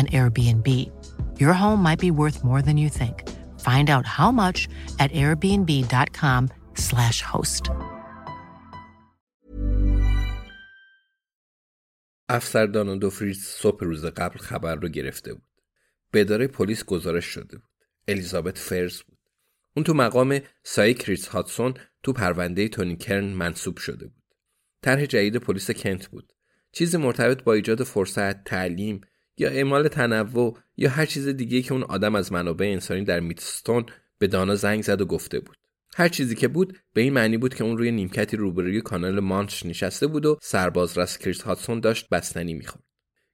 an Airbnb. Your home might be worth more than you think. Find out how much at airbnb.com/slash host. افسر دو فریز صبح روز قبل خبر رو گرفته بود. به اداره پلیس گزارش شده بود. الیزابت فرز بود. اون تو مقام سای کریس هاتسون تو پرونده تونی کرن منصوب شده بود. طرح جدید پلیس کنت بود. چیزی مرتبط با ایجاد فرصت، تعلیم یا اعمال تنوع یا هر چیز دیگه که اون آدم از منابع انسانی در میتستون به دانا زنگ زد و گفته بود. هر چیزی که بود به این معنی بود که اون روی نیمکتی روبروی کانال مانچ نشسته بود و سرباز رس کریس هاتسون داشت بستنی می‌خورد.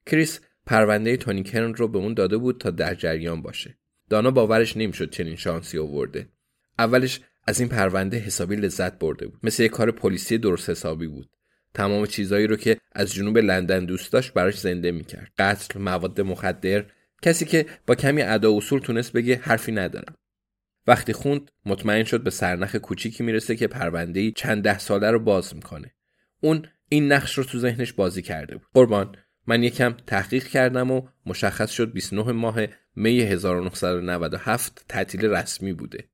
کریس پرونده تونی کرن رو به اون داده بود تا در جریان باشه. دانا باورش نمی‌شد چنین شانسی آورده. اولش از این پرونده حسابی لذت برده بود. مثل یک کار پلیسی درست حسابی بود. تمام چیزایی رو که از جنوب لندن دوست داشت براش زنده می‌کرد. قتل مواد مخدر کسی که با کمی ادا اصول تونست بگه حرفی ندارم. وقتی خوند مطمئن شد به سرنخ کوچیکی می‌رسه که پرونده چند ده ساله رو باز می‌کنه. اون این نقش رو تو ذهنش بازی کرده بود. قربان من یکم تحقیق کردم و مشخص شد 29 ماه می 1997 تعطیل رسمی بوده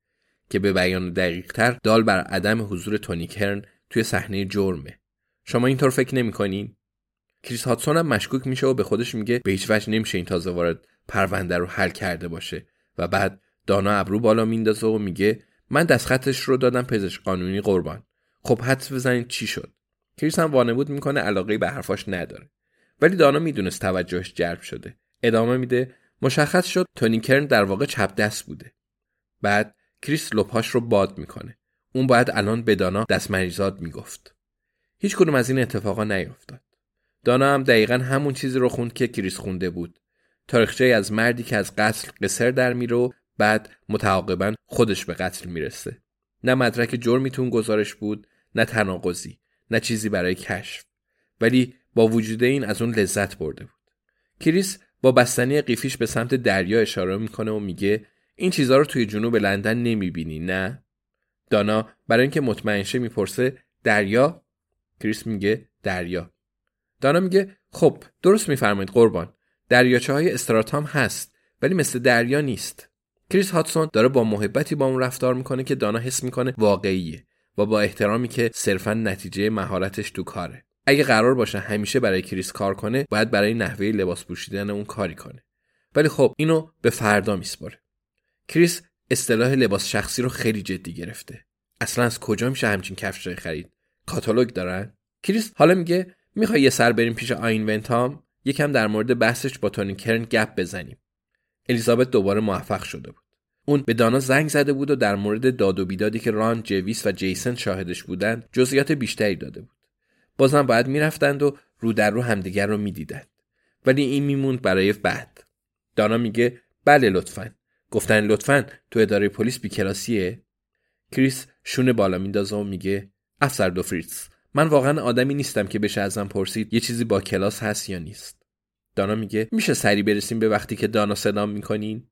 که به بیان دقیق تر دال بر عدم حضور تونی کرن توی صحنه جرمه. شما اینطور فکر نمی‌کنین. کریس هاتسون هم مشکوک میشه و به خودش میگه به هیچ وجه نمیشه این تازه وارد پرونده رو حل کرده باشه. و بعد دانا ابرو بالا میندازه و میگه من دستخطش رو دادم پزشک قانونی قربان. خب حدس بزنید چی شد؟ کریس هم وانمود می‌کنه علاقه به حرفاش نداره. ولی دانا می‌دونست توجهش جلب شده. ادامه میده مشخص شد تونی کرن در واقع چپ دست بوده. بعد کریس لپاش رو باد می‌کنه. اون باید الان به دانا دست مریضات می‌گفت. هیچ کدوم از این اتفاقا نیفتاد. دانا هم دقیقا همون چیزی رو خوند که کریس خونده بود. تاریخچه از مردی که از قتل قصر در میره و بعد متعاقبا خودش به قتل می‌رسه. نه مدرک جرمی تون گزارش بود، نه تناقضی، نه چیزی برای کشف. ولی با وجود این از اون لذت برده بود. کریس با بستنی قیفیش به سمت دریا اشاره می‌کنه و میگه این چیزها رو توی جنوب لندن نمی‌بینی نه؟ دانا برای اینکه مطمئن شه می‌پرسه دریا کریس میگه دریا. دانا میگه خب درست میفرمایید قربان. دریاچه های استراتام هست ولی مثل دریا نیست. کریس هاتسون داره با محبتی با اون رفتار می‌کنه که دانا حس می‌کنه واقعیه و با احترامی که صرفا نتیجه مهارتش تو کاره. اگه قرار باشه همیشه برای کریس کار کنه باید برای نحوه لباس پوشیدن اون کاری کنه. ولی خب اینو به فردا میسپاره. کریس اصطلاح لباس شخصی رو خیلی جدی گرفته. اصلا از کجا میشه همچین کفش خرید؟ کاتالوگ دارن؟ کریس حالا میگه می‌خوای یه سر بریم پیش آین ونتام؟ یکم در مورد بحثش با تونی کرن گپ بزنیم. الیزابت دوباره موفق شده بود. اون به دانا زنگ زده بود و در مورد داد و بیدادی که ران جویس و جیسن شاهدش بودند جزئیات بیشتری داده بود. بازم باید می‌رفتند و رو در رو همدیگر رو می‌دیدند. ولی این میموند برای بعد. دانا میگه بله لطفا. گفتن لطفا تو اداره پلیس بیکلاسیه؟ کریس شونه بالا میندازه و میگه افسر دو فریتز من واقعا آدمی نیستم که بشه ازم پرسید یه چیزی با کلاس هست یا نیست. دانا میگه میشه سری برسیم به وقتی که دانا صدام می‌کنین؟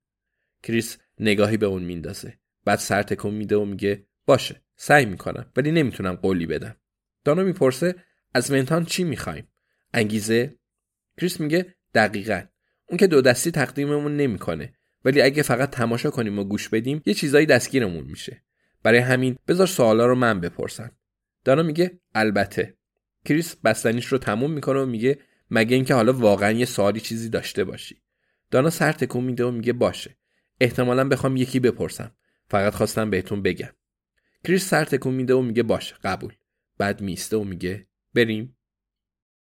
کریس نگاهی به اون میندازه. بعد سر تکون میده و میگه باشه سعی می‌کنم ولی نمی‌تونم قولی بدم. دانا می‌پرسه از منتان چی می‌خوایم؟ انگیزه؟ کریس میگه دقیقا. اون که دو دستی تقدیممون نمی‌کنه. ولی اگه فقط تماشا کنیم و گوش بدیم یه چیزایی دستگیرمون میشه. برای همین بذار سوالا رو من بپرسم. دانا میگه البته. کریس بستنیش رو تموم می‌کنه و میگه مگه اینکه حالا واقعا یه سوالی چیزی داشته باشی. دانا سر تکون میده و میگه باشه. احتمالا بخوام یکی بپرسم. فقط خواستم بهتون بگم. کریس سر تکون میده و میگه باشه قبول. بعد میسته و میگه بریم.